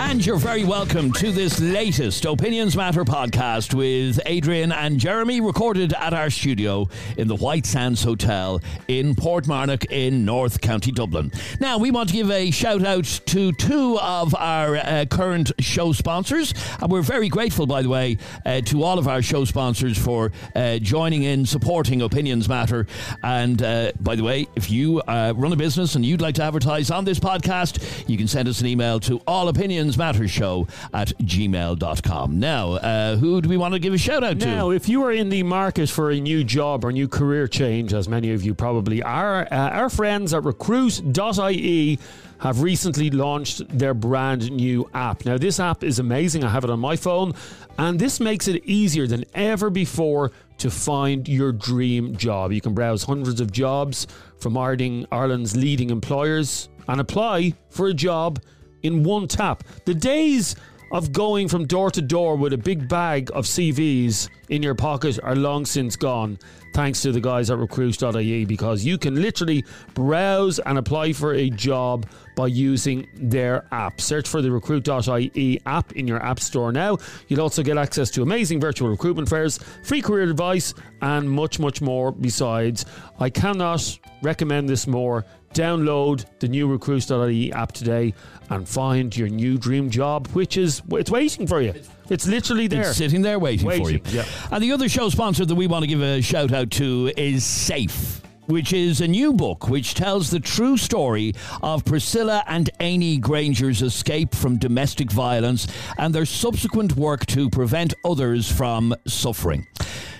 And you're very welcome to this latest Opinions Matter podcast with Adrian and Jeremy, recorded at our studio in the White Sands Hotel in Portmarnock in North County Dublin. Now, we want to give a shout out to two of our uh, current show sponsors. And we're very grateful, by the way, uh, to all of our show sponsors for uh, joining in, supporting Opinions Matter. And uh, by the way, if you uh, run a business and you'd like to advertise on this podcast, you can send us an email to all opinions matter show at gmail.com. Now, uh, who do we want to give a shout out to? Now, if you are in the market for a new job or new career change, as many of you probably are, uh, our friends at recruit.ie have recently launched their brand new app. Now, this app is amazing. I have it on my phone, and this makes it easier than ever before to find your dream job. You can browse hundreds of jobs from Ireland's leading employers and apply for a job in one tap. The days of going from door to door with a big bag of CVs in your pocket are long since gone, thanks to the guys at recruit.ie, because you can literally browse and apply for a job by using their app. Search for the recruit.ie app in your app store now. You'll also get access to amazing virtual recruitment fairs, free career advice, and much, much more besides. I cannot recommend this more. Download the new recruit.ie app today and find your new dream job, which is it's waiting for you. It's literally there. It's sitting there waiting, Waiting, for you. yeah. And the other show sponsor that we want to give a shout out to is Safe. Which is a new book which tells the true story of Priscilla and Amy Granger's escape from domestic violence and their subsequent work to prevent others from suffering.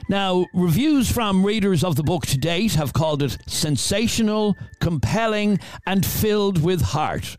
Now, reviews from readers of the book to date have called it sensational, compelling, and filled with heart.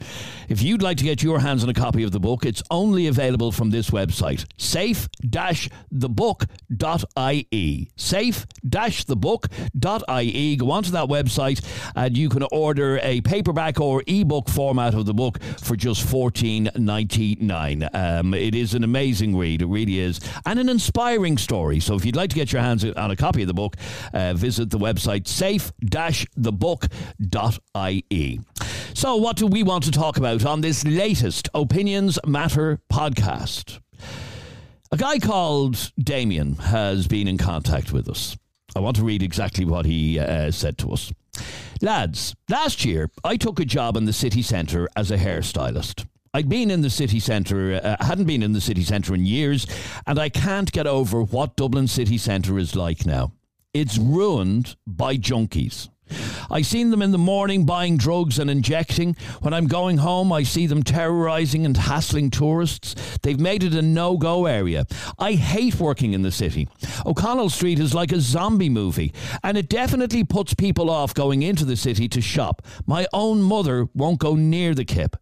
If you'd like to get your hands on a copy of the book, it's only available from this website, safe-thebook.ie. Safe-thebook.ie. Go onto that website and you can order a paperback or ebook format of the book for just fourteen ninety nine. Um, it is an amazing read, it really is, and an inspiring story. So if you'd like to get your hands on a copy of the book, uh, visit the website safe-thebook.ie. So, what do we want to talk about on this latest Opinions Matter podcast? A guy called Damien has been in contact with us. I want to read exactly what he uh, said to us. Lads, last year I took a job in the city centre as a hairstylist. I'd been in the city centre, uh, hadn't been in the city centre in years, and I can't get over what Dublin city centre is like now. It's ruined by junkies. I seen them in the morning buying drugs and injecting. When I'm going home, I see them terrorising and hassling tourists. They've made it a no go area. I hate working in the city. O'Connell Street is like a zombie movie, and it definitely puts people off going into the city to shop. My own mother won't go near the kip.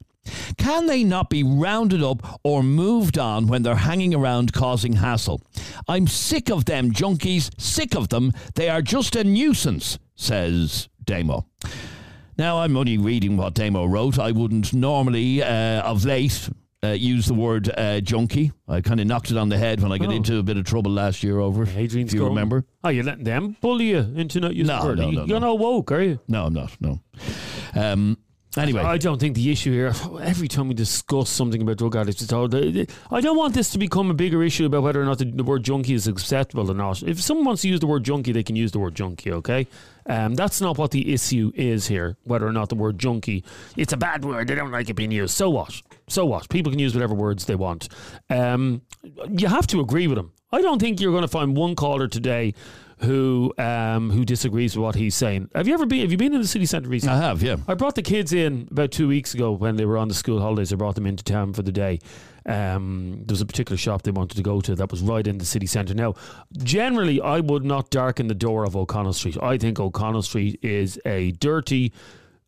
Can they not be rounded up or moved on when they're hanging around causing hassle? I'm sick of them junkies, sick of them. They are just a nuisance, says Damo. Now, I'm only reading what Damo wrote. I wouldn't normally, uh, of late, uh, use the word uh, junkie. I kind of knocked it on the head when I got Oh. into a bit of trouble last year over it. Adrian's if you going- remember? Oh, you're letting them bully you into not using No, the word. no, no, You're no. not woke, are you? No, I'm not. No. Um, anyway, I don't think the issue here, every time we discuss something about drug addicts, it's all, I don't want this to become a bigger issue about whether or not the, the word junkie is acceptable or not. If someone wants to use the word junkie, they can use the word junkie, okay? Um, that's not what the issue is here, whether or not the word junkie, it's a bad word, they don't like it being used. So what? So what? People can use whatever words they want. Um, you have to agree with them. I don't think you're going to find one caller today who um, who disagrees with what he's saying. Have you ever been? Have you been in the city centre recently? I have, yeah. I brought the kids in about two weeks ago when they were on the school holidays. I brought them into town for the day. Um, there was a particular shop they wanted to go to that was right in the city centre. Now, generally, I would not darken the door of O'Connell Street. I think O'Connell Street is a dirty,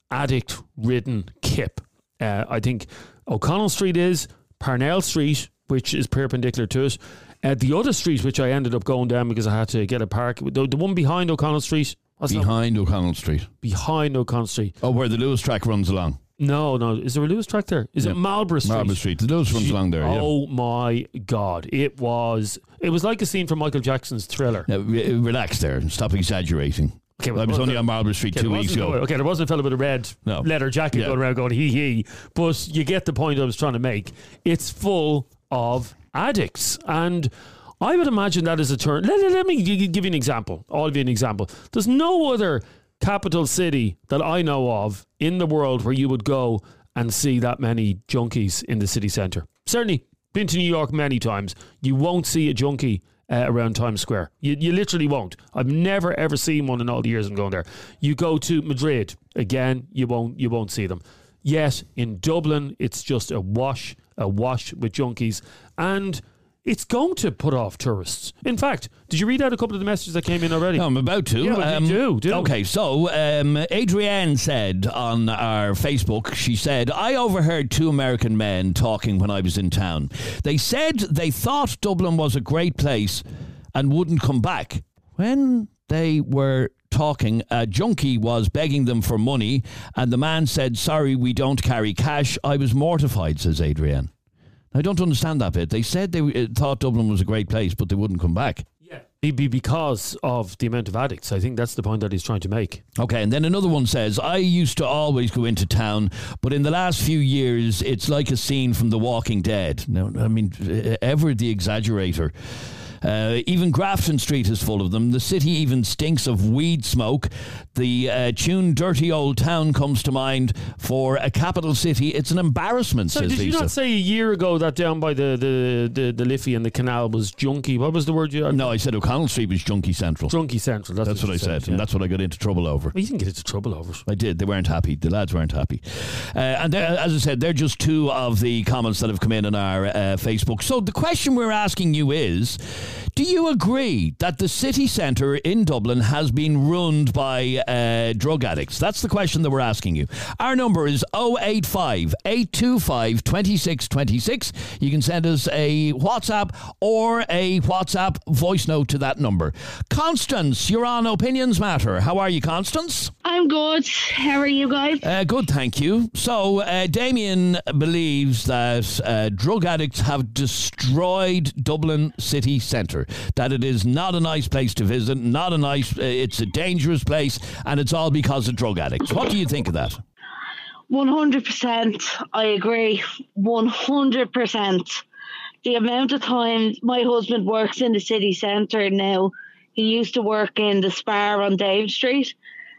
addict ridden kip. Uh, I think O'Connell Street is, Parnell Street, which is perpendicular to it. Uh, the other street, which I ended up going down because I had to get a park, the, the one behind O'Connell Street, what's that? Behind O'Connell Street. behind O'Connell Street. Oh, where the Luas track runs along. No, no. Is there a Luas track there? Is Yeah. it Marlborough Street? Marble Street. Those ones along there. Yeah. Oh my God! It was. It was like a scene from Michael Jackson's Thriller. Now, re- relax there and stop exaggerating. Okay, well, I was well, only on Marble Street Okay, two there weeks wasn't- ago. Okay, there wasn't a fellow with a red No. leather jacket Yeah. going around going hee hee. But you get the point I was trying to make. It's full of addicts, and I would imagine that is a turn. Let, let- me give you an example. I'll give you an example. There's no other capital city that I know of in the world where you would go and see that many junkies in the city centre. Certainly, been to New York many times. You won't see a junkie uh, around Times Square. You, you literally won't. I've never ever seen one in all the years I'm going there. You go to Madrid again, you won't you won't see them. Yet in Dublin, it's just a wash, a wash with junkies, and it's going to put off tourists. In fact, did you read out a couple of the messages that came in already? I'm about to. Yeah, well, do, do. Okay, so um, Adrienne said on our Facebook, she said, I overheard two American men talking when I was in town. They said they thought Dublin was a great place and wouldn't come back. When they were talking, a junkie was begging them for money, and the man said, Sorry, we don't carry cash. I was mortified, says Adrienne. I don't understand that bit. They said they uh, thought Dublin was a great place, but they wouldn't come back. Yeah. Be be because of the amount of addicts. I think that's the point that he's trying to make. Okay, and then another one says, I used to always go into town, but in the last few years, it's like a scene from The Walking Dead. No, I mean, ever the exaggerator. Uh, even Grafton Street is full of them. The city even stinks of weed smoke. The uh, tune Dirty Old Town comes to mind for a capital city. It's an embarrassment, So says did you not say a year ago that down by the the, the, the Liffey and the canal was junky? What was the word you had? no, I said O'Connell Street was junky central. Junkie Central. That's, That's what you I said, yeah. and that's what I got into trouble over. Well, you didn't get into trouble over it. I did. They weren't happy. The lads weren't happy. Uh, and as I said, they're just two of the comments that have come in on our uh, Facebook. So the question we're asking you is do you agree that the city centre in Dublin has been ruined by uh, drug addicts? That's the question that we're asking you. Our number is 085 825 2626. You can send us a WhatsApp or a WhatsApp voice note to that number. Constance, you're on Opinions Matter. How are you, Constance? I'm good. How are you guys? Uh, good, thank you. So, uh, Damien believes that uh, drug addicts have destroyed Dublin city centre. That it is not a nice place to visit, not a nice. Uh, it's a dangerous place, and it's all because of drug addicts. What do you think of that? 100%. I agree. 100%. The amount of time my husband works in the city centre now, he used to work in the Spar on Dame Street,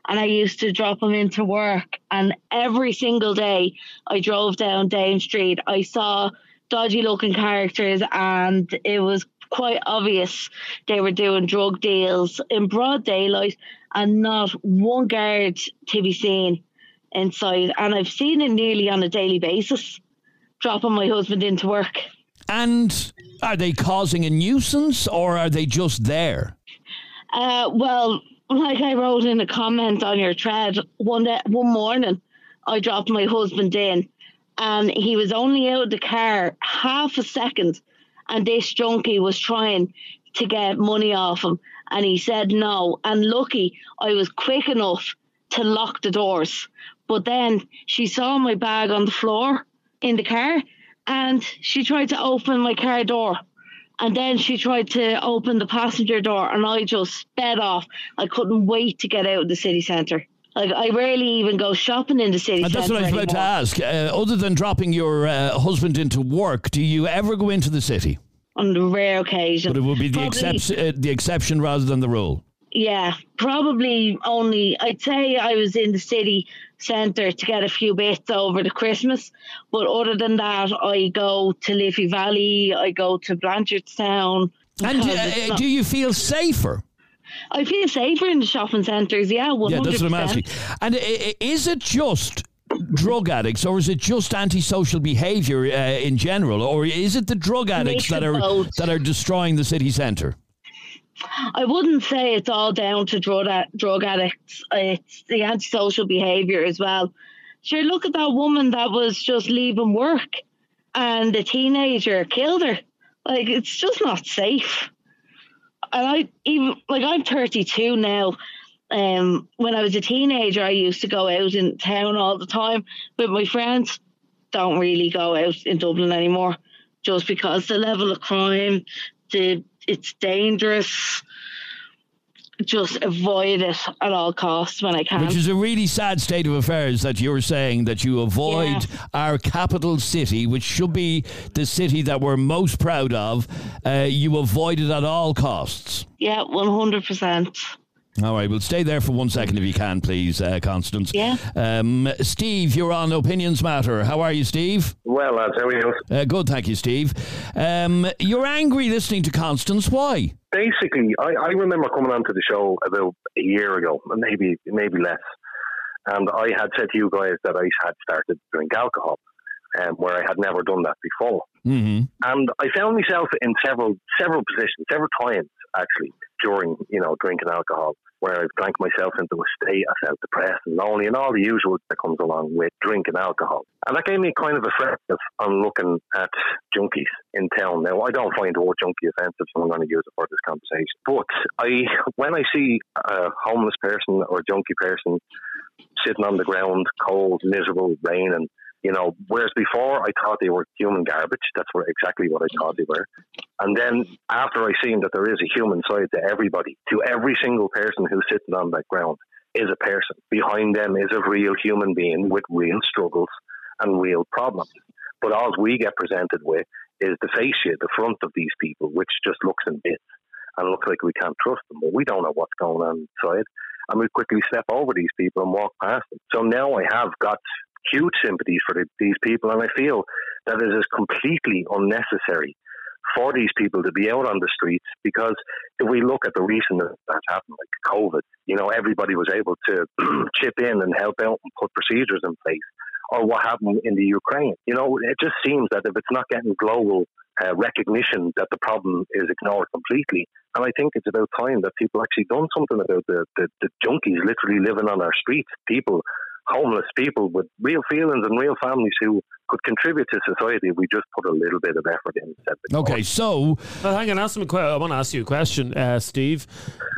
and I used to drop him into work. And every single day I drove down Dame Street, I saw dodgy looking characters, and it was quite obvious they were doing drug deals in broad daylight and not one guard to be seen inside. And I've seen it nearly on a daily basis, dropping my husband into work. And are they causing a nuisance, or are they just there? Uh, well, like I wrote in a comment on your thread, one day, one morning, I dropped my husband in, and he was only out of the car half a second, and this junkie was trying to get money off him, and he said no. And lucky, I was quick enough to lock the doors, but then she saw my bag on the floor in the car, and she tried to open my car door. And then she tried to open the passenger door, and I just sped off. I couldn't wait to get out of the city centre. Like I rarely even go shopping in the city And that's what I was about to ask. Uh, other than dropping your uh, husband into work, do you ever go into the city? On the rare occasion, But it would be the, excep- uh, the exception rather than the rule. Yeah, probably only. I'd say I was in the city centre to get a few bits over the Christmas, but other than that, I go to Liffey Valley. I go to Blanchardstown. And because uh, not- do you feel safer? I feel safer in the shopping centres. Yeah, one Yeah, hundred that's what I'm asking. percent. And is it just drug addicts, or is it just antisocial behaviour uh, in general, or is it the drug addicts that are both. that are destroying the city centre? I wouldn't say it's all down to drug drug addicts. It's the antisocial behaviour as well. Sure, look at that woman that was just leaving work, and the teenager killed her. Like it's just not safe. And I even like I'm 32 now, um, when I was a teenager, I used to go out in town all the time, but my friends don't really go out in Dublin anymore, just because the level of crime, the it's dangerous. Just avoid it at all costs when I can. Which is a really sad state of affairs that you're saying that you avoid Yeah. our capital city, which should be the city that we're most proud of. Uh, you avoid it at all costs. yeah, one hundred percent. All right, well, stay there for one second if you can, please, uh, Constance. Yeah. Um, Steve, you're on Opinions Matter. How are you, Steve? Well, lads, how are you? Uh, good, thank you, Steve. Um, you're angry listening to Constance. Why? Basically, I, I remember coming onto the show about a year ago, maybe maybe less, and I had said to you guys that I had started to drink alcohol, um, where I had never done that before. hmm And I found myself in several several positions, several times actually during you know drinking alcohol, where I drank myself into a state. I felt depressed and lonely, and all the usual that comes along with drinking alcohol. And that gave me kind of a perspective on looking at junkies in town. Now, I don't find the word junkie offensive, so I'm going to use it for this conversation. But I, when I see a homeless person or a junkie person sitting on the ground, cold, miserable, raining. You know, whereas before I thought they were human garbage. That's what exactly what I thought they were. And then after I seen that there is a human side to everybody, to every single person who's sitting on that ground is a person. Behind them is a real human being with real struggles and real problems. But all we get presented with is the fascia, the front of these people, which just looks in bits and looks like we can't trust them. But we don't know what's going on inside. And we quickly step over these people and walk past them. So now I have got huge sympathies for the, these people, and I feel that it is completely unnecessary for these people to be out on the streets because if we look at the recent that's happened, like COVID, you know, everybody was able to chip in and help out and put procedures in place. Or what happened in the Ukraine. You know, it just seems that if it's not getting global uh, recognition, that the problem is ignored completely. And I think it's about time that people actually done something about the, the, the junkies literally living on our streets. People, homeless people with real feelings and real families who could contribute to society if we just put a little bit of effort in. instead Okay, so Well, hang on, ask him a que- I want to ask you a question, uh, Steve,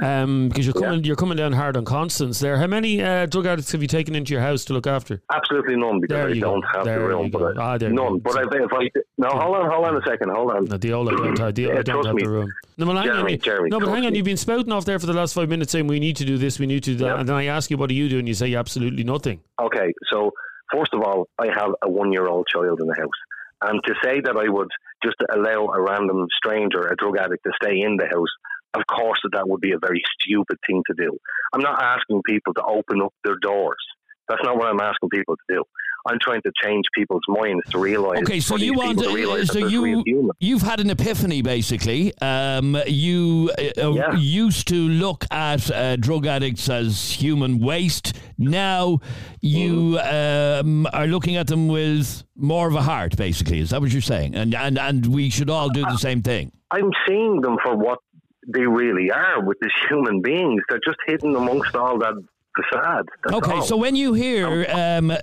um, because you're coming you're coming down hard on Constance there. How many uh, drug addicts have you taken into your house to look after? Absolutely none because There I you don't go. have There the you room. go. But I, Ah, there you none. go. But I, if I no, hold on, hold on a second, hold on. No, the old I don't, I, the, I don't trust have me. the room. No, but hang on, Jeremy, you- Jeremy, no, but hang on. me. You've been spouting off there for the last five minutes saying we need to do this, we need to do that, Yeah. and then I ask you what do you do, and you say absolutely nothing. Okay, so first of all, I have a one-year-old child in the house, and to say that I would just allow a random stranger, a drug addict, to stay in the house, of course, that that would be a very stupid thing to do. I'm not asking people to open up their doors. That's not what I'm asking people to do. I'm trying to change people's minds to realize. Okay, so you want to so you, human. you've had an epiphany basically. Um, you uh, uh, Yeah. used to look at uh, drug addicts as human waste. Now you um, are looking at them with more of a heart. Basically, is that what you're saying? And and and we should all do the same thing. I'm seeing them for what they really are, with these human beings. They're just hidden amongst all that facade. That's Okay, all. so when you hear um, uh,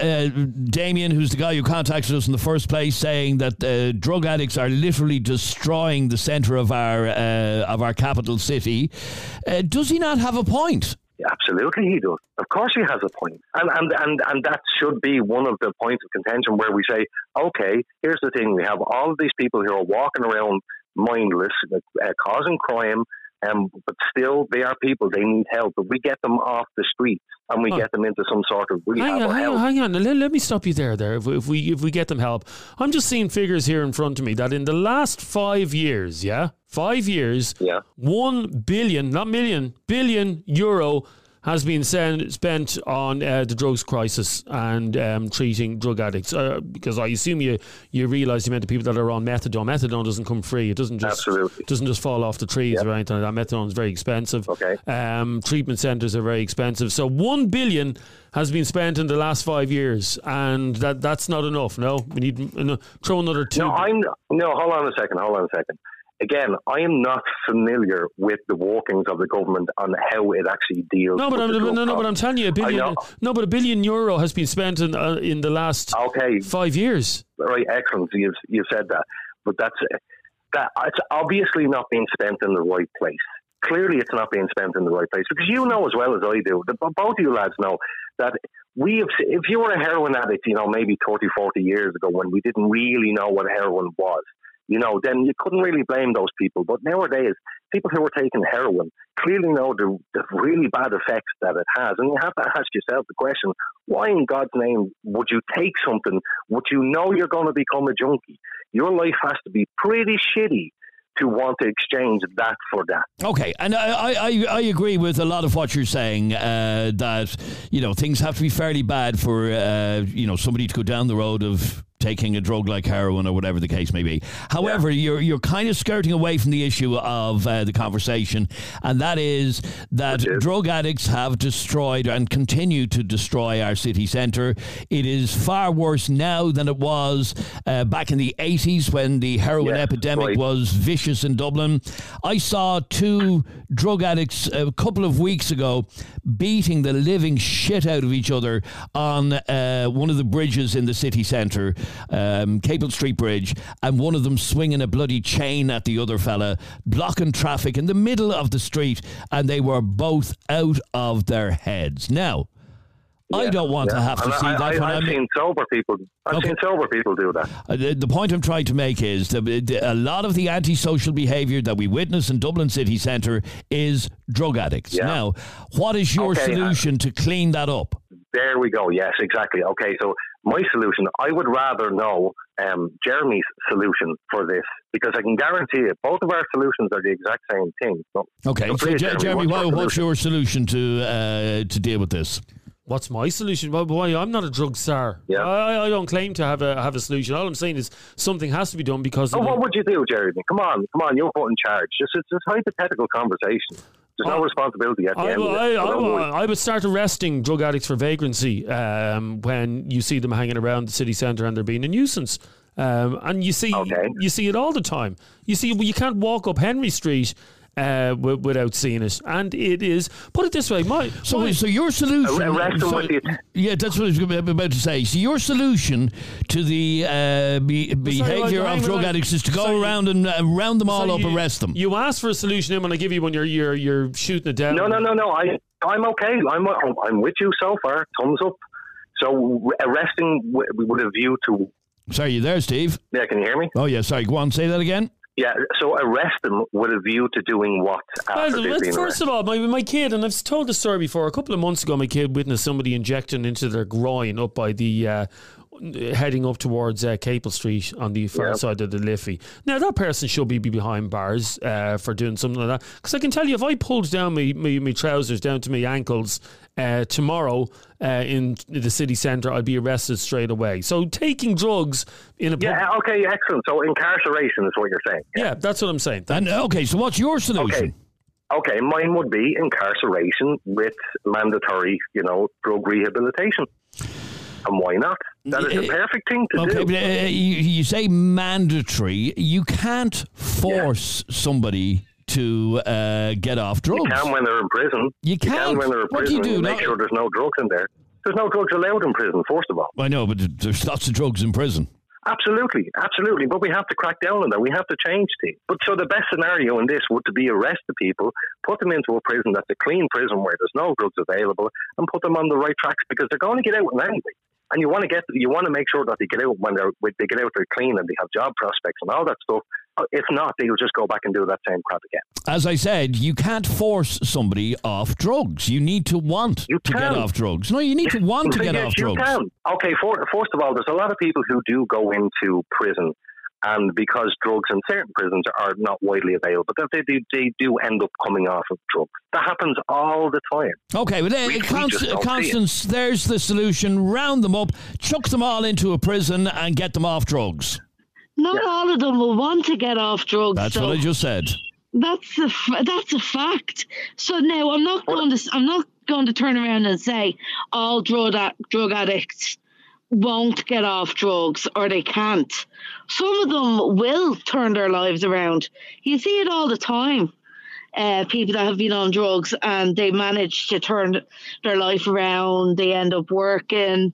Damien, who's the guy who contacted us in the first place, saying that uh, drug addicts are literally destroying the centre of our uh, of our capital city, uh, does he not have a point? Absolutely, he does. Of course, he has a point, and and and and that should be one of the points of contention where we say, okay, here's the thing: we have all of these people who are walking around mindless, uh, causing crime. Um, but still, they are people. They need help. But we get them off the streets and we Huh. get them into some sort of rehab Hang on, hang on, hang on. Let, let me stop you there. There, if, we- if we if we get them help, I'm just seeing figures here in front of me that in the last five years, yeah, five years, Yeah. one billion, not million, billion euro has been sent, spent on uh, the drugs crisis and um, treating drug addicts. Uh, because I assume you you realise the amount of people that are on methadone. Methadone doesn't come free. It doesn't just Absolutely. doesn't just fall off the trees Yep. or anything like that. Methadone is very expensive. Okay. Um, treatment centres are very expensive. So one billion has been spent in the last five years, and that that's not enough. No, we need uh, no, throw another two. No, I'm no. Hold on a second. Hold on a second. Again, I am not familiar with the workings of the government on how it actually deals. No, but with I'm, the no, no, no, but. I'm telling you, a billion. No, but a billion euro has been spent in uh, in the last Okay, five years. right, excellent. You've you've said that, but that's that. It's obviously not being spent in the right place. clearly it's not being spent in the right place because you know as well as I do, that both of you lads know that we have, if you were a heroin addict, you know, maybe 30, 40 years ago when we didn't really know what heroin was, you know, then you couldn't really blame those people. But nowadays, people who are taking heroin clearly know the, the really bad effects that it has. And you have to ask yourself the question why in God's name would you take something which you know you're going to become a junkie? Your life has to be pretty shitty to want to exchange that for that. Okay, and I, I, I agree with a lot of what you're saying. Uh, that you know things have to be fairly bad for uh, you know somebody to go down the road of taking a drug like heroin or whatever the case may be. However, yeah. you're you're kind of skirting away from the issue of uh, the conversation, and that is that drug addicts have destroyed and continue to destroy our city centre. It is far worse now than it was uh, back in the 80s when the heroin epidemic right. was vicious in Dublin. I saw two drug addicts a couple of weeks ago beating the living shit out of each other on uh, one of the bridges in the city centre um, Capel Street Bridge, and one of them swinging a bloody chain at the other fella, blocking traffic in the middle of the street, and they were both out of their heads. Now, yeah, I don't want yeah. to have to and see I, that. I, have seen sober people. I've okay. seen sober people do that. Uh, the, the, point I'm trying to make is that a lot of the antisocial behaviour that we witness in Dublin city centre is drug addicts. Yeah. Now, what is your okay, solution uh, to clean that up? There we go. Yes, exactly. Okay, so my solution, I would rather know um, Jeremy's solution for this because I can guarantee it. Both of our solutions are the exact same thing. So, okay, so, so Jeremy, Jeremy what's, your what's, your solution to uh, to deal with this? What's my solution? Well, boy, I'm not a drug czar. Yeah. I, I, don't claim to have a have a solution. All I'm saying is something has to be done because. Oh, what would you do, Jeremy? Come on, come on, you're put in charge. Just it's a hypothetical conversation. There's no responsibility at the I, end. I, I, I, would start arresting drug addicts for vagrancy um, when you see them hanging around the city centre and they're being a nuisance. Um, and you see, okay. you see it all the time. You see, you can't walk up Henry Street uh, w- without seeing it. And it is, put it this way, my. So, my, so your solution. So, yeah, that's what I was about to say. So, your solution to the uh, be, behavior of drug addicts is to go so around and uh, round them all so up, you, arrest them. You ask for a solution, and when I give you one, you're, you're, you're shooting it down. No, no, no, no. I, I'm okay. I'm, I'm with you so far. Thumbs up. So, arresting with a view to Sorry, you there, Steve? Yeah, can you hear me? Oh, yeah, sorry. Go on, say that again. Yeah, so arrest them with a view to doing what? After well, first arrested? of all, my, my kid, and I've told the story before. A couple of months ago, my kid witnessed somebody injecting into their groin up by the uh, heading up towards uh, Capel Street on the far yep. side of the Liffey. Now, that person should be behind bars uh, for doing something like that. Because I can tell you, if I pulled down my, my, my trousers down to my ankles uh, tomorrow uh, in the city centre, I'd be arrested straight away. So taking drugs in a yeah, pub- okay, excellent. So incarceration is what you're saying. Yeah, yeah that's what I'm saying. And okay, so what's your solution? Okay. Okay, mine would be incarceration with mandatory, you know, drug rehabilitation. And why not? That is the perfect thing to okay, do. But, uh, you, you, say mandatory. You can't force yeah. somebody to uh, get off drugs. You can when they're in prison. You, can. you can when they're in prison. what. Do you do? make sure there's no drugs in there. There's no drugs allowed in prison, first of all. I know, but there's lots of drugs in prison. Absolutely, absolutely. But we have to crack down on that. We have to change things. But so the best scenario in this would to be arrest the people, put them into a prison that's a clean prison where there's no drugs available, and put them on the right tracks because they're going to get out anyway and you want to get you want to make sure that they get out when they're they get out they're clean and they have job prospects and all that stuff. If not, they'll just go back and do that same crap again. As I said, you can't force somebody off drugs. You need to want you to can. get off drugs. No, you need to want to get yes, off you drugs. Can. Okay, for, first of all, there's a lot of people who do go into prison and because drugs in certain prisons are not widely available, they, they, they do end up coming off of drugs. That happens all the time. Okay, but uh, we, Const- we Constance, there's the solution. Round them up, chuck them all into a prison, and get them off drugs. Not yeah. all of them will want to get off drugs. That's so what I just said. That's a that's a fact. So now I'm not going to I'm not going to turn around and say all drug drug addicts won't get off drugs or they can't. Some of them will turn their lives around. You see it all the time. Uh, people that have been on drugs and they manage to turn their life around. They end up working.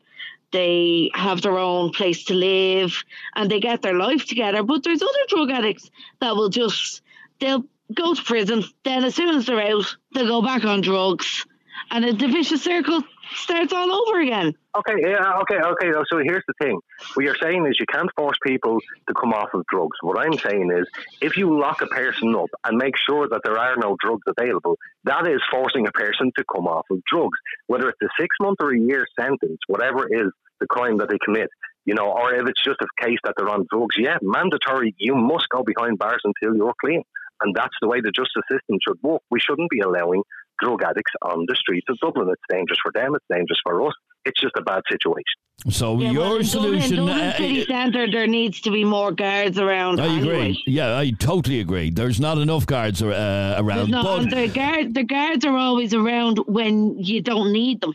They have their own place to live and they get their life together. But there's other drug addicts that will just they'll go to prison. Then, as soon as they're out, they'll go back on drugs, and the vicious circle starts all over again. Okay, yeah, okay, okay. So here's the thing: what you're saying is you can't force people to come off of drugs. What I'm saying is, if you lock a person up and make sure that there are no drugs available, that is forcing a person to come off of drugs. Whether it's a six month or a year sentence, whatever is the crime that they commit, you know, or if it's just a case that they're on drugs, yeah, mandatory. You must go behind bars until you're clean. And that's the way the justice system should work. We shouldn't be allowing drug addicts on the streets of Dublin. It's dangerous for them. It's dangerous for us. It's just a bad situation. So Yeah, your well, in solution? Dublin, Dublin uh, city centre, there needs to be more guards around. I agree. anyway. Yeah, I totally agree. There's not enough guards uh, around. not- but the guard, the guards are always around when you don't need them.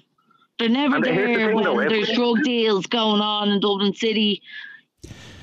They're never And here's the there thing, when though, there's drug deals going on in Dublin City.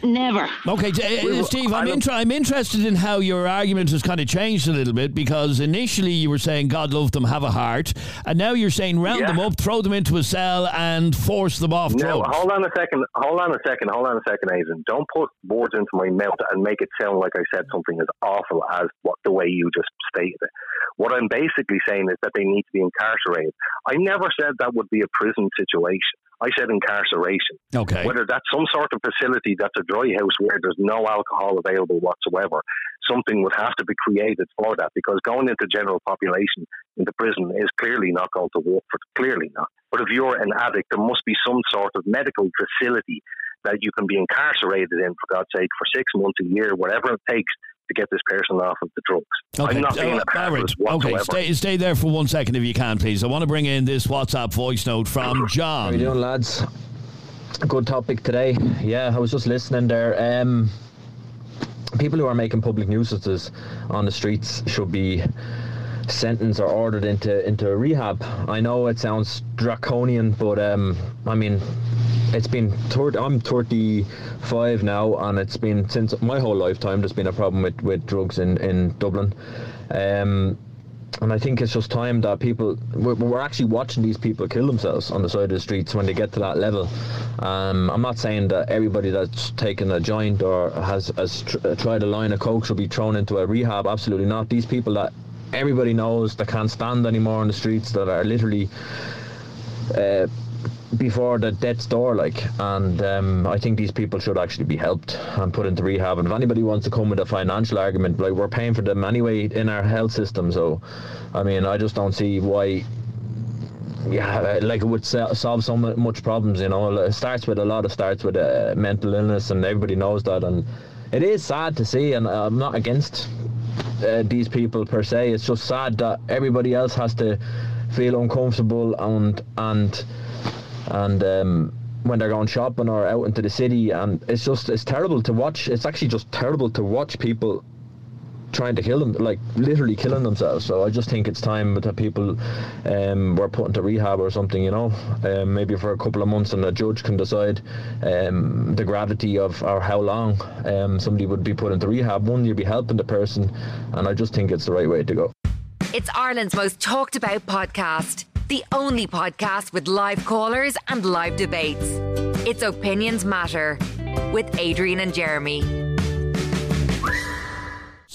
Never. Okay, uh, We Steve, I I'm, don't- inter- I'm interested in how your argument has kind of changed a little bit because initially you were saying God love them, have a heart, and now you're saying round Yeah. them up, throw them into a cell, and force them off No, drugs. hold on a second. Hold on a second. Hold on a second, Aidan. Don't put words into my mouth and make it sound like I said something as awful as what the way you just stated it. What I'm basically saying is that they need to be incarcerated. I never said that would be a prison situation. I said incarceration. Okay. Whether that's some sort of facility that's a dry house where there's no alcohol available whatsoever, something would have to be created for that because going into general population into prison is clearly not going to work for clearly not. But if you're an addict, there must be some sort of medical facility that you can be incarcerated in, for God's sake, for six months, a year, whatever it takes to get this person off of the drugs. Okay, I'm not being uh, a pacifist Okay, stay, stay there for one second if you can, please. I want to bring in this WhatsApp voice note from John. How you John. doing, lads? Good topic today. Yeah, I was just listening there. Um, people who are making public nuisances on the streets should be sentenced or ordered into into rehab. I know it sounds draconian, but um, I mean, it's been. Thir- I'm 35 now, and it's been since my whole lifetime. There's been a problem with, with drugs in in Dublin. Um, and I think it's just time that people we're, we're actually watching these people kill themselves on the side of the streets when they get to that level. Um, I'm not saying that everybody that's taken a joint or has has tr- tried a line of coke should be thrown into a rehab. Absolutely not. These people that everybody knows that can't stand anymore on the streets that are literally. Uh, before the death's door, like, and um, I think these people should actually be helped and put into rehab. And if anybody wants to come with a financial argument, like we're paying for them anyway in our health system, so I mean, I just don't see why. Yeah, like it would solve so much problems, you know. It starts with a lot of starts with uh, mental illness, and everybody knows that. And it is sad to see, and I'm not against uh, these people per se. It's just sad that everybody else has to feel uncomfortable and and and um, when they're going shopping or out into the city, and it's just it's terrible to watch. It's actually just terrible to watch people trying to kill them, like literally killing themselves. So I just think it's time that people um, were put into rehab or something, you know, um, maybe for a couple of months, and a judge can decide um, the gravity of or how long um, somebody would be put into rehab. One, you'd be helping the person, and I just think it's the right way to go. It's Ireland's most talked about podcast, the only podcast with live callers and live debates. It's Opinions Matter with Adrian and Jeremy.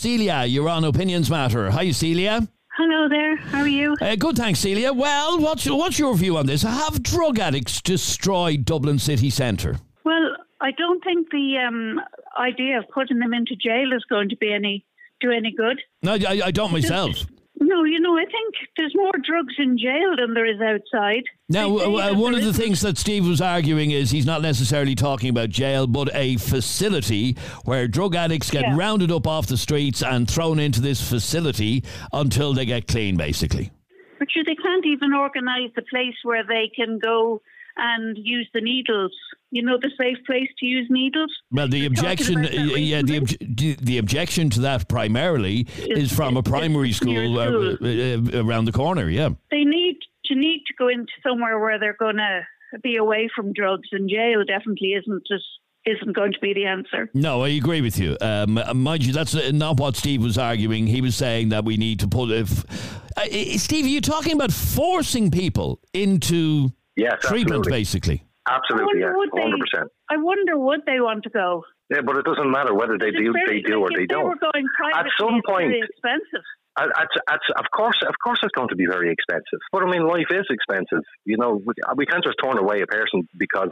Celia, you're on Opinions Matter. Hi, Celia. Hello there. How are you? Uh, good, thanks, Celia. Well, what's what's your view on this? Have drug addicts destroyed Dublin city centre? Well, I don't think the um, idea of putting them into jail is going to be any do any good. No, I, I don't myself. No, you know, I think there's more drugs in jail than there is outside. Now, They say that one of the things that Steve was arguing is he's not necessarily talking about jail, but a facility where drug addicts get Yeah. rounded up off the streets and thrown into this facility until they get clean, basically. But sure, they can't even organise the place where they can go and use the needles. You know, the safe place to use needles. Well, the were objection, uh, yeah, the, obj- the objection to that primarily is from a primary school uh, school. uh, around the corner. Yeah. They need to need to go into somewhere where they're going to be away from drugs. And jail definitely isn't just isn't going to be the answer. No, I agree with you. Um, mind you, that's uh, not what Steve was arguing. He was saying that we need to put. If, uh, uh, Steve, are you talking about forcing people into Yes, treatment, absolutely. basically? Absolutely, I yes, wonder would they- 100%. I wonder would they want to go? Yeah, but it doesn't matter whether they do, they do or like, they don't. at were going some it's point- expensive. At, at, at, of course, of course, it's going to be very expensive. But I mean, life is expensive. You know, we, we can't just turn away a person because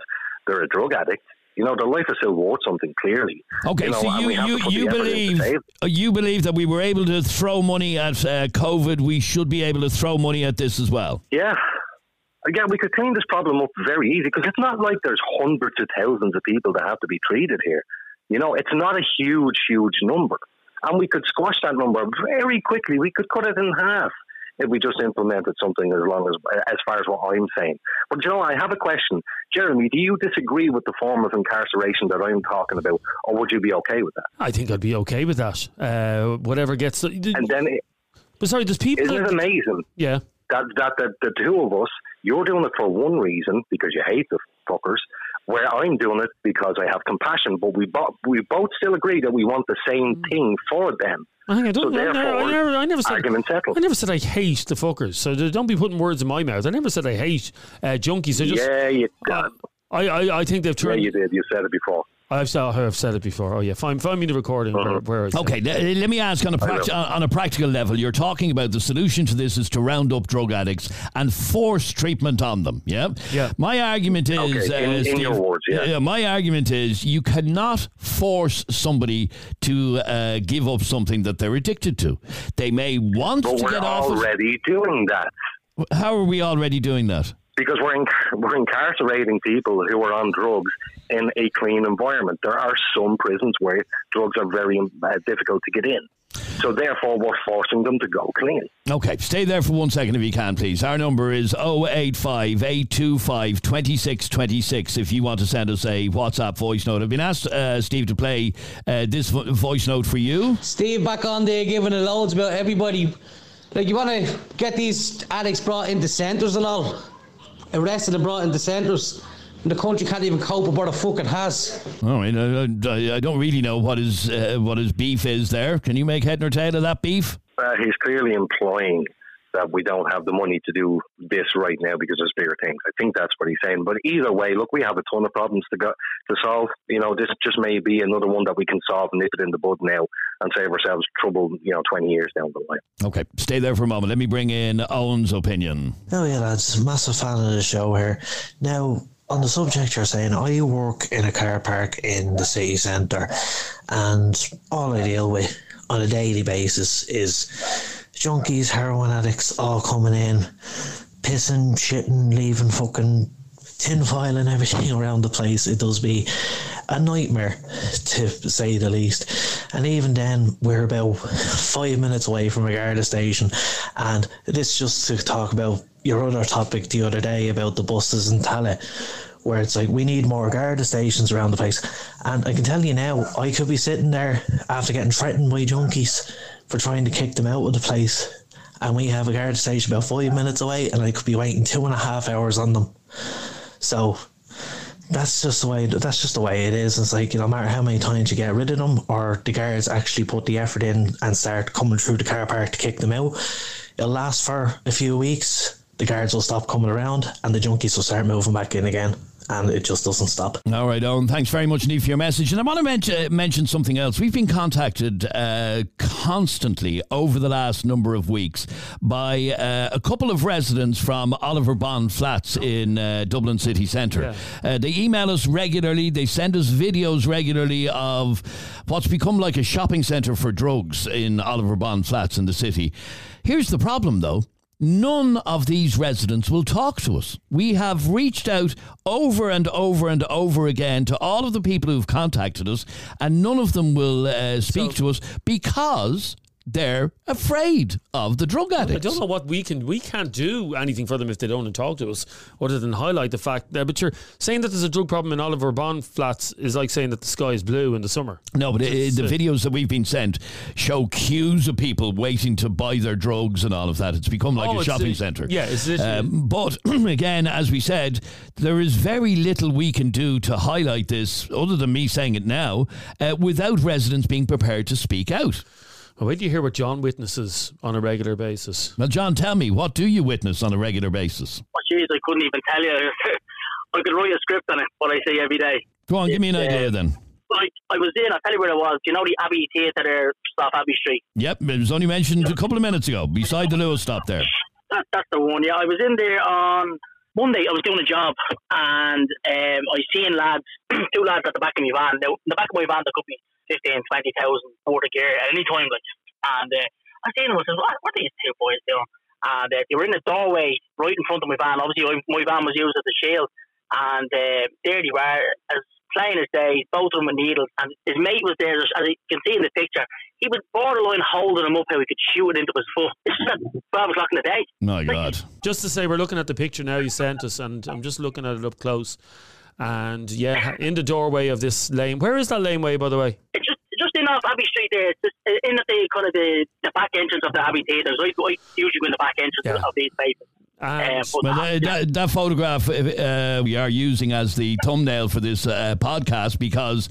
they're a drug addict. You know, their life is still worth something. Clearly. Okay, you know, so you you, you the effort in to believe uh, you believe that we were able to throw money at uh, COVID. We should be able to throw money at this as well. Yeah. Again, we could clean this problem up very easy because it's not like there's hundreds of thousands of people that have to be treated here. You know, it's not a huge, huge number. And we could squash that number very quickly. We could cut it in half if we just implemented something as long as, as far as what I'm saying. But you know, I have a question. Jeremy, do you disagree with the form of incarceration that I'm talking about, or would you be okay with that? I think I'd be okay with that. Uh, whatever gets. And then, it, but sorry, there's people. isn't it amazing yeah. that that the, the two of us, you're doing it for one reason because you hate the fuckers, where I'm doing it because I have compassion. But we bo- we both still agree that we want the same thing for them. I I don't. So I, never, I never. I never said. Argument settled. I never said I hate the fuckers. So don't be putting words in my mouth. I never said I hate uh, junkies. I just. yeah, you, uh, I, I, I think they've yeah, you did. You said it before. I've said, I've said it before. Oh yeah, find find me the recording Uh-huh. where, where I said Okay, it. let me ask on a pract- on a practical level. You're talking about the solution to this is to round up drug addicts and force treatment on them. Yeah, Yeah. My argument is, Okay, in- uh, in Steve- your words, yeah. My argument is you cannot force somebody to uh, give up something that they're addicted to. They may want But to we're get off. We're already doing that How are we already doing that? because we're inc- we're incarcerating people who are on drugs in a clean environment. There are some prisons where drugs are very uh, difficult to get in. So therefore, we're forcing them to go clean. Okay, stay there for one second if you can, please. Our number is 085 825 2626 if you want to send us a WhatsApp voice note. I've been asked, uh, Steve, to play uh, this vo- voice note for you. Steve back on there giving the loads about everybody. Like you want to get these addicts brought into centres and all, arrested and brought into centres. And the country can't even cope with what the fuck it has. All right, I, I, I don't really know what his, uh, what his beef is there. Can you make head nor tail of that beef? Uh, he's clearly implying that we don't have the money to do this right now because there's bigger things. I think that's what he's saying. But either way, look, we have a ton of problems to go to solve. You know, this just may be another one that we can solve and nip it in the bud now and save ourselves trouble. You know, twenty years down the line. Okay, stay there for a moment. Let me bring in Owen's opinion. Oh yeah, lads, massive fan of the show here. Now, on the subject you're saying, I work in a car park in the city centre, and all I deal with on a daily basis is junkies, heroin addicts, all coming in, pissing, shitting, leaving fucking tinfoil and everything around the place. It does be a nightmare, to say the least. And even then, we're about five minutes away from a Garda station. And this just to talk about your other topic the other day about the buses in Tallaght, where it's like we need more Garda stations around the place. And I can tell you now, I could be sitting there after getting threatened by junkies for trying to kick them out of the place. And we have a Garda station about five minutes away, and I could be waiting two and a half hours on them. So that's just the way. That's just the way it is. It's like you know, no matter how many times you get rid of them, or the guards actually put the effort in and start coming through the car park to kick them out, it'll last for a few weeks. The guards will stop coming around, and the junkies will start moving back in again, and it just doesn't stop. All right, Owen. Thanks very much, Neve, for your message. And I want to mention, mention something else. We've been contacted uh, constantly over the last number of weeks by uh, a couple of residents from Oliver Bond Flats in uh, Dublin city centre. Uh, they email us regularly. They send us videos regularly of what's become like a shopping centre for drugs in Oliver Bond Flats in the city. Here's the problem, though. None of these residents will talk to us. We have reached out over and over and over again to all of the people who've contacted us, and none of them will uh, speak to us because they're afraid of the drug addicts. I don't know what we can. We can't do anything for them if they don't talk to us, other than highlight the fact. that but you're saying that there's a drug problem in Oliver Bond flats is like saying that the sky is blue in the summer. No, but It's, the videos that we've been sent show queues of people waiting to buy their drugs and all of that. It's become like Oh, a shopping centre. yeah, it's literally- Um, but again, as we said, there is very little we can do to highlight this, other than me saying it now, uh, without residents being prepared to speak out. Well, wait do you hear what John witnesses on a regular basis? Well, John, tell me, what do you witness on a regular basis? Oh, jeez, I couldn't even tell you. I could write a script on it, what I say every day. Go on, give me an It's, uh, idea then. like I was in. I'll tell you where it was. Do you know the Abbey Theatre there, off Abbey Street? Yep, it was only mentioned a couple of minutes ago, beside the Luas stop there. That, that's the one. Yeah, I was in there on Monday. I was doing a job, and um, I seen lads, two lads at the back of my van. Now, in the back of my van, there could be 15, 20,000 worth of gear at any time, like. And uh, I seen them. I said, "What? What are these two boys doing?" And uh, they were in the doorway right in front of my van. Obviously, I, my van was used as a shield, and uh, there they were, as plain as day, both of them with needles. And his mate was there, as you can see in the picture. He was borderline holding him up how he could shoot it into his foot. This is at 12 o'clock in the day. My God. Just to say, we're looking at the picture now you sent us, and I'm just looking at it up close. And yeah, in the doorway of this lane. Where is that laneway, by the way? It's just just in off Abbey Street there, it's just in the kind of the, the back entrance of the Abbey Theatre. I, I usually go in the back entrance Yeah. of these places. And Um, Well, that- uh, that, that photograph uh, we are using as the thumbnail for this uh, podcast because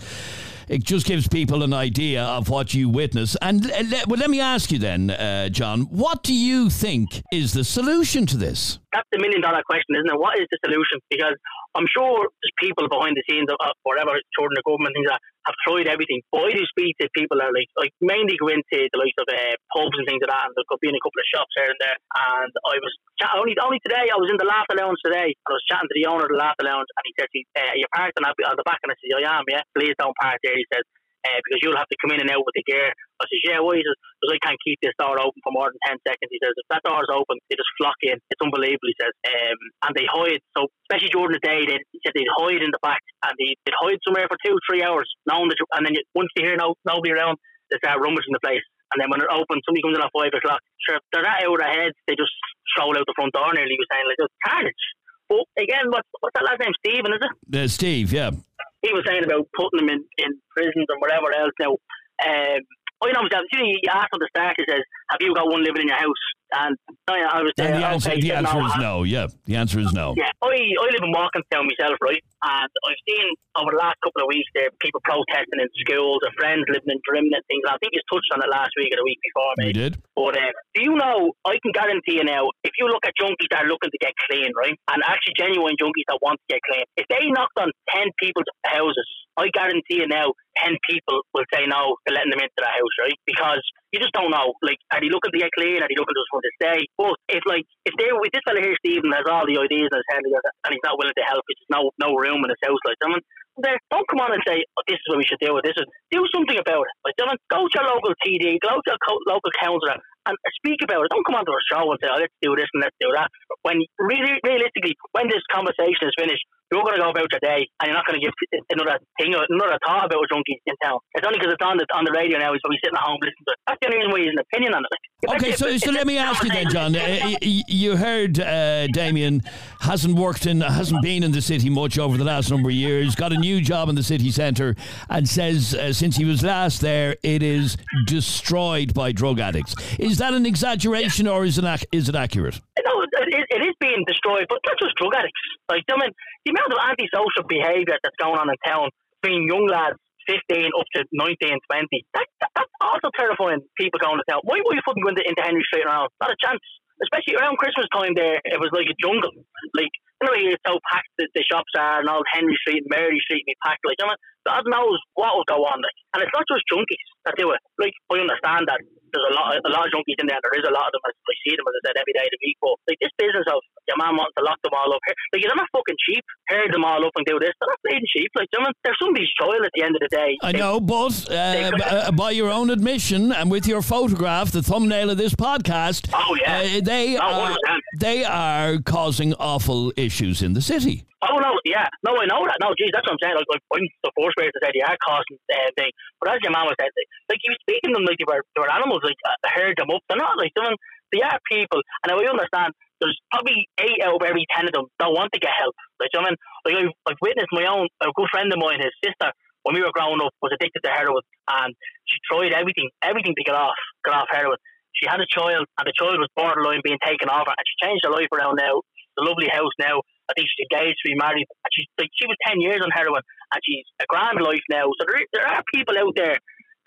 it just gives people an idea of what you witness. And uh, let, well, let me ask you then, uh, John, what do you think is the solution to this? That's the million dollar question, isn't it? What is the solution? Because I'm sure there's people behind the scenes, of, of whatever, children the government, things like have tried everything. But I do speak to people that are like, like mainly go into the likes of uh, pubs and things like that, and there could be in a couple of shops here and there. And I was chat- only only today, I was in the Laughter Lounge today, and I was chatting to the owner of the Laughter Lounge, and he said, uh, "You're parked on, on the back," and I said, "I am, yeah. Please don't park there." He says. Uh, because you'll have to come in and out with the gear. I says, yeah, why? He says, because I can't keep this door open for more than 10 seconds. He says, if that door's open, they just flock in. It's unbelievable, he says. Um, and they hide. So, especially during the day, they, he said they'd hide in the back and they, they'd hide somewhere for two, three hours, knowing that, and then you, once they hear no, nobody around, they start rummaging the place. And then when it opens, somebody comes in at five o'clock. Sure, if they're that out heads, they just stroll out the front door nearly, he was saying, like, just carnage. But again, what's, what's that last name? Stephen, is it? Uh, Steve, yeah. He was saying about putting them in, in prisons and whatever else. Now, um, I know. You, know, you asked at the start, he says, "Have you got one living in your house?" And I, I was And the answer, the answer is no. Yeah, the answer is no. Yeah, I, I live in Walkinstown myself, right? And I've seen over the last couple of weeks there people protesting in schools, or friends living in Drimnagh and things. I think you touched on it last week or the week before, We maybe. did. But uh, do you know, I can guarantee you now, if you look at junkies that are looking to get clean, right, and actually genuine junkies that want to get clean, if they knocked on 10 people's houses, I guarantee you now, 10 people will say no to letting them into their house, right? Because you just don't know. Like, are they looking to get clean? Are they looking just want to stay? But if, like, if they with this fella here, Stephen, has all the ideas in his head and he's not willing to help, there's no, no room in his house, like, someone, there, don't come on and say, oh, this is what we should do. This is do something about it. Like, someone, go to your local TD, go to your co- local councillor, and speak about it. Don't come on to a show and say, oh, let's do this and let's do that. When really, realistically, when this conversation is finished, you're going to go about your day and you're not going to give another thing, another thought about junkies in town. It's only because it's on the on the radio now. He's probably sitting at home listening to it. That's the only reason why he has an opinion on it. Like, Okay, so, if- so if let me ask you then, John. Uh, conversation- y- y- you heard uh, Damien hasn't worked in, hasn't been in the city much over the last number of years. Got a new job in the city centre, and says uh, since he was last there, it is destroyed by drug addicts. Is that an exaggeration or is it ac- is it accurate? No, it, it, it is being destroyed, but not just drug addicts. Like, I mean, the amount of antisocial behaviour that's going on in town between young lads, 15 up to 19, 20, that, that, that's also terrifying people going to town. Why would you fucking going into, into Henry Street around? Not a chance. Especially around Christmas time there, it was like a jungle. Like, you know, it's so packed that the shops are, and all Henry Street and Mary Street be packed. Like, you know, God knows what will go on. Like, and it's not just junkies that do it. Like, I understand that there's a lot, a lot of junkies in there. There is a lot of them. I I see them, as I said, every day of the week. But like this business of your man wanting to lock them all up, like they're not fucking cheap. Herd them all up and do this. They're not bleeding sheep. Like, you know, they're somebody's child at the end of the day. I They- know, but uh, uh, by your own admission and with your photograph, the thumbnail of this podcast, Oh, yeah. uh, they Oh, are 100%. they are causing awful issues in the city. Oh no, yeah, no, I know that. No, geez, that's what I'm saying. Like, like I'm the first person to say they are causing uh, thing, but as your mama said, like, like you were speaking to them like they were, they were animals, like uh, herd them up. They're not like them. They are people, and I understand. There's probably eight out of every ten of them don't want to get help. Like, you know I mean, like I've, I've witnessed my own a good friend of mine, his sister, when we were growing up, was addicted to heroin, and she tried everything, everything to get off, get off heroin. She had a child, and the child was borderline being taken off her, and she changed her life around now. The lovely house now. I think she's engaged to be married. And she's like she was ten years on heroin, and she's a grand life now. So there, there are people out there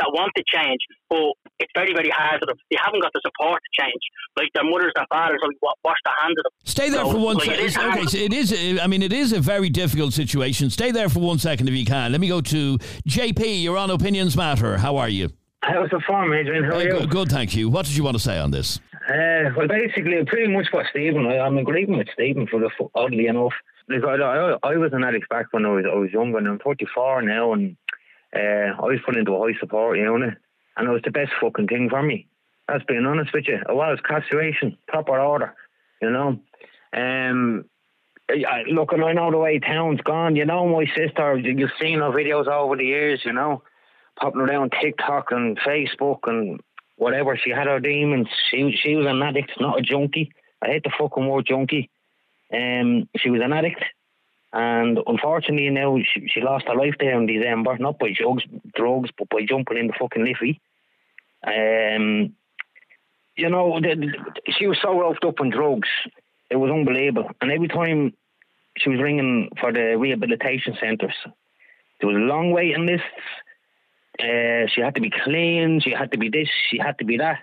that want to change, but it's very, very hard for them. They haven't got the support to change. Like their mothers, their fathers, like, wa- wash their hands of them. Stay there So, for one like, it is second. hard. Okay, so it is. I mean, it is a very difficult situation. Stay there for one second if you can. Let me go to JP. You're on Opinions Matter. How are you? How's the farm, Adrian? How are Uh, you? good, good, thank you. What did you want to say on this? Uh, well, basically, pretty much what Stephen. I, I'm agreeing with Stephen for the fu- oddly enough. Like, I, I, I was an addict back when I was I was younger, and I'm 34 now, and uh, I was put into a high support unit, and it was the best fucking thing for me. That's being honest with you. It was castration, proper order, you know. Um, I, look, and I know the way town's gone. You know, my sister. You've seen her videos over the years, you know, popping around TikTok and Facebook and whatever. She had her demons. She she was an addict, not a junkie. I hate the fucking word junkie. Um, she was an addict, and unfortunately now she, she lost her life there in December, not by drugs, drugs, but by jumping in the fucking liffey. Um, you know, the, the- she was so roped up on drugs, it was unbelievable. And every time she was ringing for the rehabilitation centres, there was long waiting lists. Uh, she had to be clean. She had to be this. She had to be that.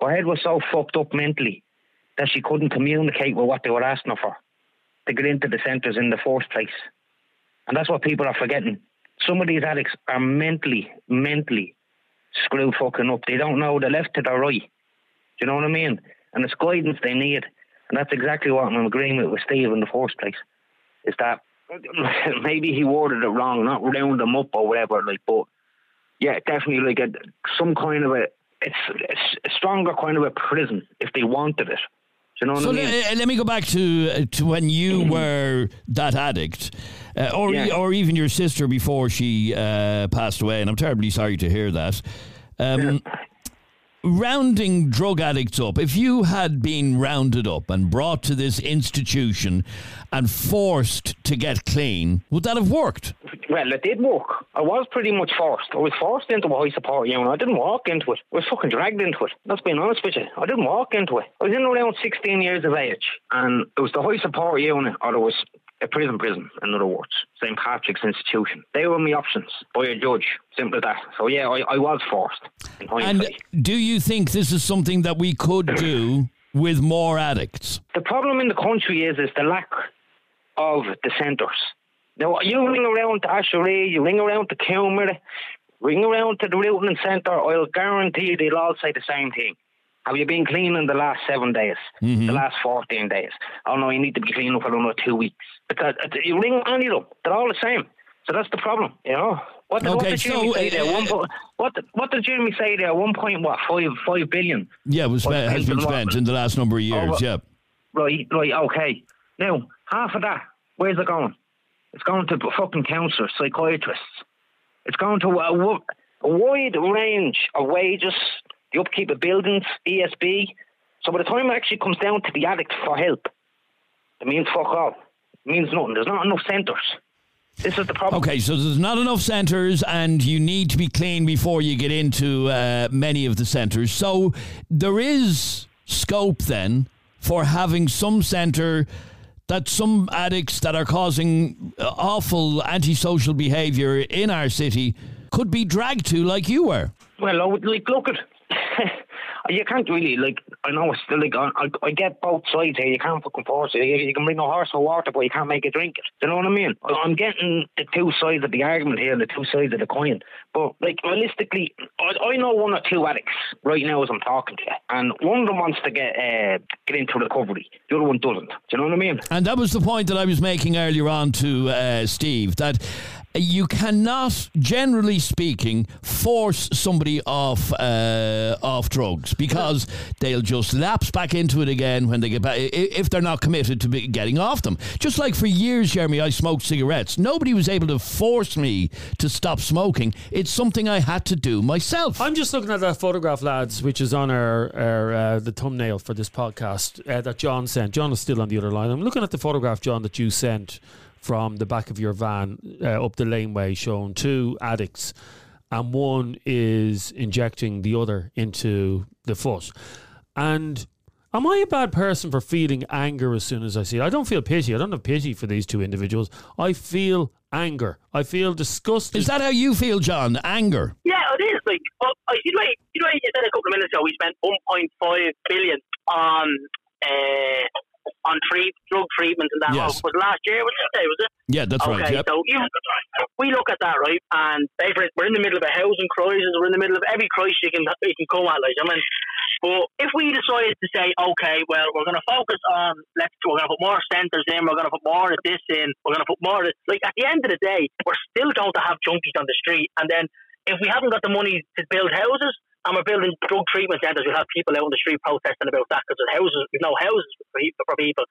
Her head was so fucked up mentally that she couldn't communicate with what they were asking of her for to get into the centres in the first place. And that's what people are forgetting. Some of these addicts are mentally, mentally screwed fucking up. They don't know the left to the right. Do you know what I mean? And it's guidance they need. And that's exactly what I'm agreeing with, with Steve in the first place. Is that maybe he worded it wrong, not round them up or whatever, like, but yeah, definitely like a, some kind of a, it's, it's a stronger kind of a prison if they wanted it. You know what So I mean? le- let me go back to uh, to when you were that addict, uh, or Yeah. or even your sister before she uh, passed away. And I'm terribly sorry to hear that. Um, Rounding drug addicts up, if you had been rounded up and brought to this institution and forced to get clean, would that have worked? Well, it did work. I was pretty much forced. I was forced into a high support unit. I didn't walk into it. I was fucking dragged into it. Let's be honest with you. I didn't walk into it. I was in around 16 years of age, and it was the high support unit, or it was a prison prison, in other words, St. Patrick's Institution. They were my options by a judge. Simple as that. So, yeah, I, I was forced. And do you think this is something that we could do with more addicts? The problem in the country is is the lack of the centres. Now you ring around to Aiséirí, you ring around to Kilmer, ring around to the Rutland Centre, I'll guarantee you they'll all say the same thing. Have you been clean in the last seven days? The last 14 days? Oh no, you need to be clean for another two weeks. Because uh, you ring any of them, they're all the same. So that's the problem, you know. What, did- what Okay, did Jeremy so, say there? uh, One po- what, what did Jeremy say there? One point what? Five five billion. Yeah, it was spent, has been depends on what- spent in the last number of years. well- yeah. Right, right, okay. Now, half of that, where's it going? It's going to fucking counsellors, psychiatrists. It's going to a, a wide range of wages, the upkeep of buildings, ESB. So by the time it actually comes down to the addict for help, it means fuck all. It means nothing. There's not enough centres. This is the problem. Okay, so there's not enough centres, and you need to be clean before you get into uh, many of the centres. So there is scope then for having some centre that some addicts that are causing uh, awful antisocial behaviour in our city could be dragged to, like you were. Well, I would like look at. you can't really like. I know it's still like I, I, I get both sides here. You can't fucking force it. You, you can bring a horse for water, but you can't make it drink it. You know what I mean? I'm getting the two sides of the argument here, and the two sides of the coin. But like realistically, I, I know one or two addicts right now as I'm talking to you, and one of them wants to get uh, get into recovery. The other one doesn't. Do you know what I mean? And that was the point that I was making earlier on to uh, Steve that you cannot, generally speaking, force somebody off uh, off drugs because they'll just lapse back into it again when they get back if they're not committed to getting off them. Just like for years, Jeremy, I smoked cigarettes. Nobody was able to force me to stop smoking. It's something I had to do myself. I'm just looking at that photograph, lads, which is on our, our uh, the thumbnail for this podcast uh, that John sent. John is still on the other line. I'm looking at the photograph, John, that you sent from the back of your van uh, up the laneway, showing two addicts, and one is injecting the other into the foot. And am I a bad person for feeling anger as soon as I see it? I don't feel pity. I don't have pity for these two individuals. I feel anger. I feel disgusted. Is that how you feel, John? Anger? Yeah, it is. Like, well, you know, you know, you said a couple of minutes ago we spent 1.5 billion on uh, on treat, drug treatment and that. Yes. Was last year? Was it? Was it? Yeah, that's okay, right. Yep. so you, we look at that, right? And say for it, we're in the middle of a housing crisis. We're in the middle of every crisis you can you can come at. Like, I mean, but if we decided to say, okay, well, we're going to focus on let's we're going to put more centres in. We're going to put more of this in. We're going to put more. Of this. Like at the end of the day, we're still going to have junkies on the street, and then if we haven't got the money to build houses. And we're building drug treatment centres. We'll have people out on the street protesting about that because there's houses, we've no houses for people. For people.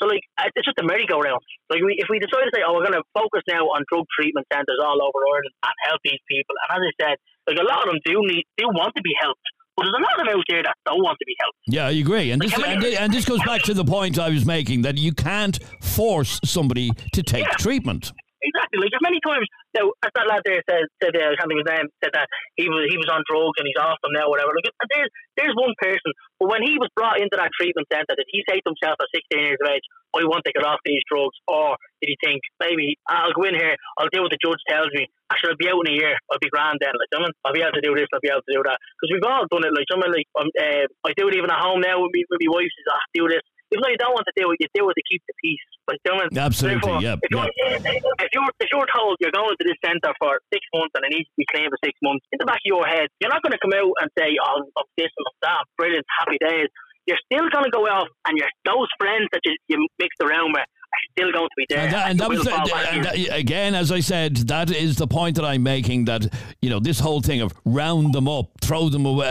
So like it's just a merry-go-round. Like we, if we decide to say, oh, we're going to focus now on drug treatment centres all over Ireland and help these people, and as I said, like a lot of them do need, do want to be helped, but there's a lot of out there that don't want to be helped. Yeah, I agree. And this, Like, how and, many- and this goes back to the point I was making that you can't force somebody to take treatment. Exactly. Like there's many times now, as that lad there said, said uh, I can't think his name, said that he was he was on drugs and he's off them now, whatever. Like, and there's there's one person, but when he was brought into that treatment centre, did he say to himself at 16 years of age, "I want to get off these drugs," or did he think maybe I'll go in here, I'll do what the judge tells me. Actually, I'll be out in a year. I'll be grand then. Like, I mean, I'll be able to do this. I'll be able to do that. Because we've all done it. Like, I mean, like, um, uh, I do it even at home now with me, with my wife. Says, "Ah, do this." Even though you don't want to do it, you do it to keep the peace. Like, you know what I mean? Absolutely, Therefore, yeah, If you're, if you're if you're told you're going to this centre for six months and it needs to be clean for six months, in the back of your head, you're not going to come out and say, "Oh, I'm this and I'm that, brilliant, happy days." You're still going to go out, and your those friends that you, you mixed around with still going to be there. And that, and that was the, and that- again, as I said, that is the point that I'm making. That you know, this whole thing of round them up, throw them away,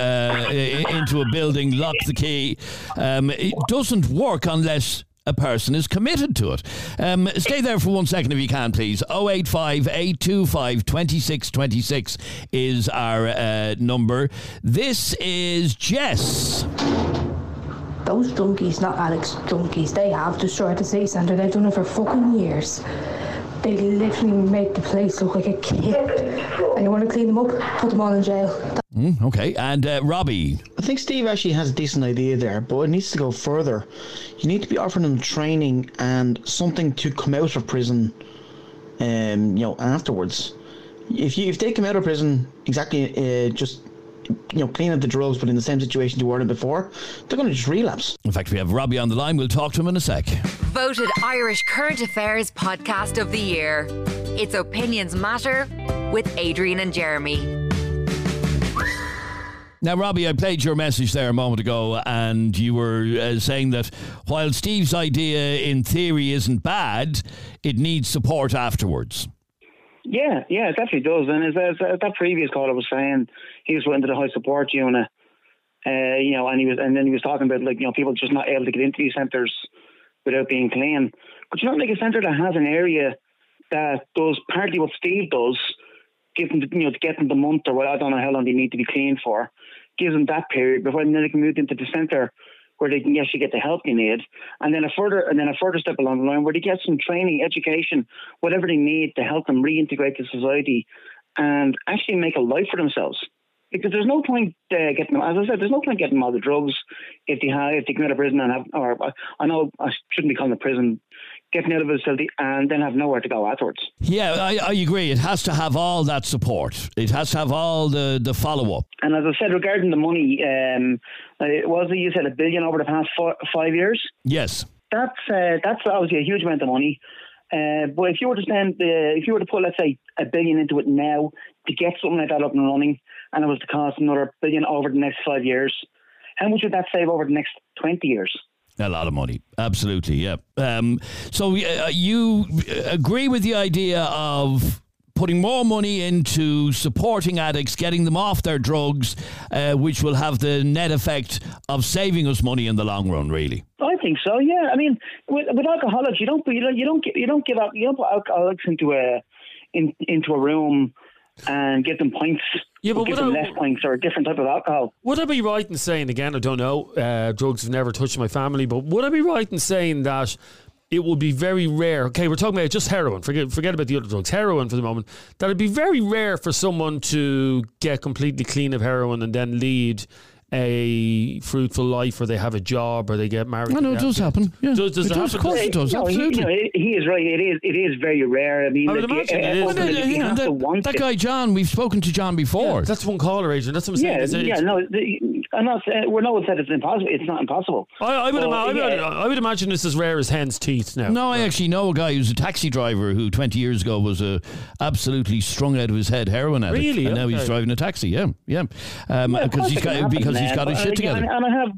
uh, into a building, lock the key, um, it doesn't work unless a person is committed to it. Um, stay there for one second if you can, please. 085 825 2626 is our uh, number. This is Jess. Those junkies, not Alex junkies, they have destroyed the city centre. They've done it for fucking years. They literally make the place look like a kid. And you want to clean them up, put them all in jail. Mm, okay, and uh, Robbie. I think Steve actually has a decent idea there, but it needs to go further. You need to be offering them training and something to come out of prison, um, you know, afterwards. If you if they come out of prison exactly uh, just you know clean up the drugs, but in the same situation you were in before, they're going to just relapse. In fact, we have Robbie on the line. We'll talk to him in a sec. Voted Irish Current Affairs Podcast of the Year. It's Opinions Matter with Adrian and Jeremy. Now, Robbie, I played your message there a moment ago, and you were uh, saying that while Steve's idea in theory isn't bad, it needs support afterwards. Yeah, yeah, it definitely does. And as, as, as that previous caller was saying, he was went to the high support unit, uh, you know, and he was, and then he was talking about like you know people just not able to get into these centres without being clean. But you know, like a centre that has an area that does partly what Steve does, give them, you know, to get them the month or what I don't know how long they need to be clean for, gives them that period before then they can move into the centre where they can actually get the help they need, and then a further and then a further step along the line where they get some training, education, whatever they need to help them reintegrate to society and actually make a life for themselves. Because there's no point uh, getting them, as I said, there's no point getting them all the drugs if they have if they come out of prison and have, or I know I shouldn't be calling it prison, getting out of a facility and then have nowhere to go afterwards. Yeah, I, I agree. It has to have all that support. It has to have all the, the follow up. And as I said regarding the money, um, it was you said a billion over the past four, five years. Yes. That's uh, that's obviously a huge amount of money. Uh, but if you were to spend, uh, if you were to put, let's say, a billion into it now to get something like that up and running, and it was to cost another billion over the next five years, how much would that save over the next twenty years? A lot of money. Absolutely, yeah. Um, so uh, you agree with the idea of putting more money into supporting addicts, getting them off their drugs, uh, which will have the net effect of saving us money in the long run, really. I think so. Yeah, I mean, with, with alcoholics, you don't you don't you don't get, you don't give you don't put alcoholics into a in, into a room and give them pints. Yeah, but give what them I- less pints or a different type of alcohol. Would I be right in saying again? I don't know. Uh, drugs have never touched my family, but would I be right in saying that it would be very rare? Okay, we're talking about just heroin. Forget forget about the other drugs. Heroin for the moment. That it'd be very rare for someone to get completely clean of heroin and then lead a fruitful life, or they have a job, or they get married. I know it does happen. Yeah. Does, does It it, does, happen? of course it does. No, he, absolutely. know, he he is right. It is. It is very rare. I mean, I would like, imagine it uh. Well, ultimately, that, you you know, have to that, want that it. guy John, we've spoken to John before. That's one caller agent. That's what I'm saying. Yeah, It's- it's- yeah. No, the, I'm not. saying- We're no one said it's impossible. It's not impossible. I, I, would So, ima- I, would, yeah. I would imagine it's as rare as hen's teeth now. No, I actually know a guy who's a taxi driver who 20 years ago was a absolutely strung out of his head heroin addict, Really? and now he's driving a taxi. Yeah, yeah, um, Yeah, of because course he's it can got happen, because he's got his shit together. And, I have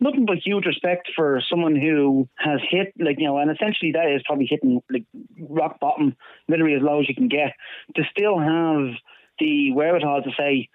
nothing but huge respect for someone who has hit, like you know, and essentially that is probably hitting like rock bottom, literally as low as you can get, to still have the wherewithal to say,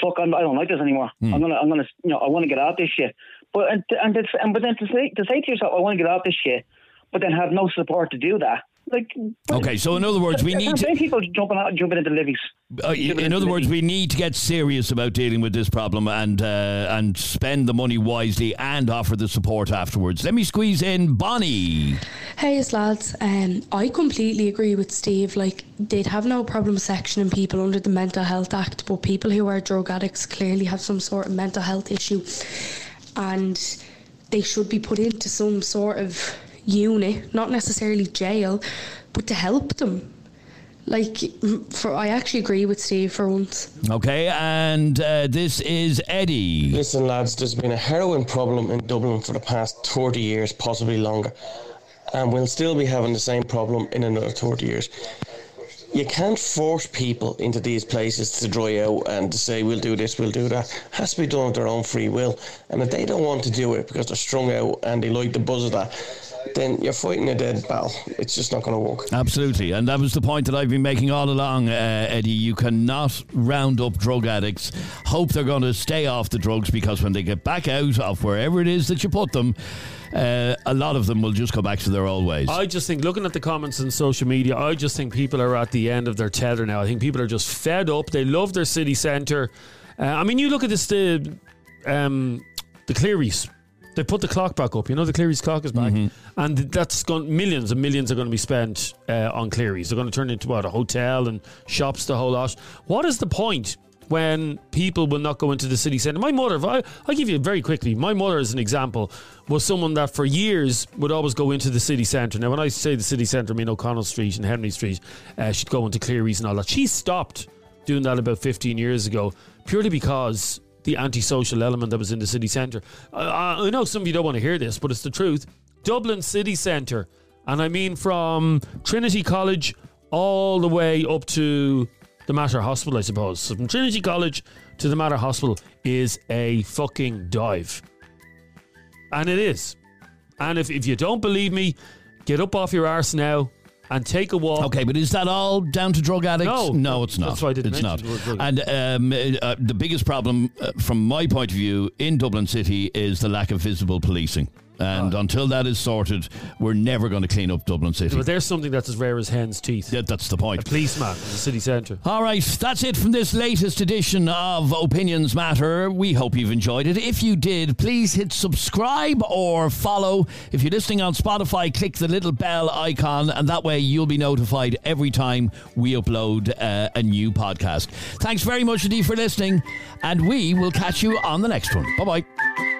"Fuck, I'm, I don't like this anymore. Hmm. I'm gonna, I'm gonna, you know, I want to get out this shit." But and and, it's, and but then to say to say to yourself, "I want to get out this shit," but then have no support to do that. Like, Okay, so in other words, we need to. to people jumping out, jumping into levies. Uh, in other words, we need to get serious about dealing with this problem and uh, and spend the money wisely and offer the support afterwards. Let me squeeze in Bonnie. Hey, lads. Um, I completely agree with Steve. Like, they'd have no problem sectioning people under the Mental Health Act, but people who are drug addicts clearly have some sort of mental health issue, and they should be put into some sort of unit, not necessarily jail, but to help them. Like, for I actually agree with Steve for once. Okay, and uh, this is Eddie. Listen, lads, there's been a heroin problem in Dublin for the past 30 years, possibly longer. And we'll still be having the same problem in another 30 years. You can't force people into these places to dry out and to say, we'll do this, we'll do that. It has to be done of their own free will. And if they don't want to do it because they're strung out and they like the buzz of that, then you're fighting a dead battle. It's just not going to work. Absolutely, and that was the point that I've been making all along, uh, Eddie. You cannot round up drug addicts, hope they're going to stay off the drugs because when they get back out of wherever it is that you put them, uh, a lot of them will just go back to their old ways. I just think, looking at the comments on social media, I just think people are at the end of their tether now. I think people are just fed up. They love their city centre. Uh, I mean, you look at this, the, um, the Clerys. They put the clock back up. You know, the Clerys clock is back. And that's gone, millions and millions are going to be spent uh, on Clerys. They're going to turn into what? A hotel and shops, the whole lot. What is the point? when people will not go into the city centre. My mother, if I, I'll give you very quickly, my mother, as an example, was someone that for years would always go into the city centre. Now, when I say the city centre, I mean O'Connell Street and Henry Street. Uh, she'd go into Clery's and all that. She stopped doing that about 15 years ago purely because the antisocial element that was in the city centre. I, I know some of you don't want to hear this, but it's the truth. Dublin city centre, and I mean from Trinity College all the way up to the Mater Hospital, I suppose. So from Trinity College to the Mater Hospital is a fucking dive. And it is. And if, if you don't believe me, get up off your arse now and take a walk. Okay, but is that all down to drug addicts? No. no, it's not. That's why I didn't it's not. And um, uh, the biggest problem, uh, from my point of view, in Dublin City is the lack of visible policing. And Ah. until that is sorted, we're never going to clean up Dublin City. But there's something that's as rare as hen's teeth. Yeah, that's the point. A policeman in the city centre. All right, that's it from this latest edition of Opinions Matter. We hope you've enjoyed it. If you did, please hit subscribe or follow. If you're listening on Spotify, click the little bell icon, and that way you'll be notified every time we upload uh, a new podcast. Thanks very much indeed for listening, and we will catch you on the next one. Bye bye.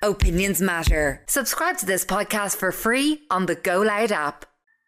Opinions matter. Subscribe to this podcast for free on the Go Loud app.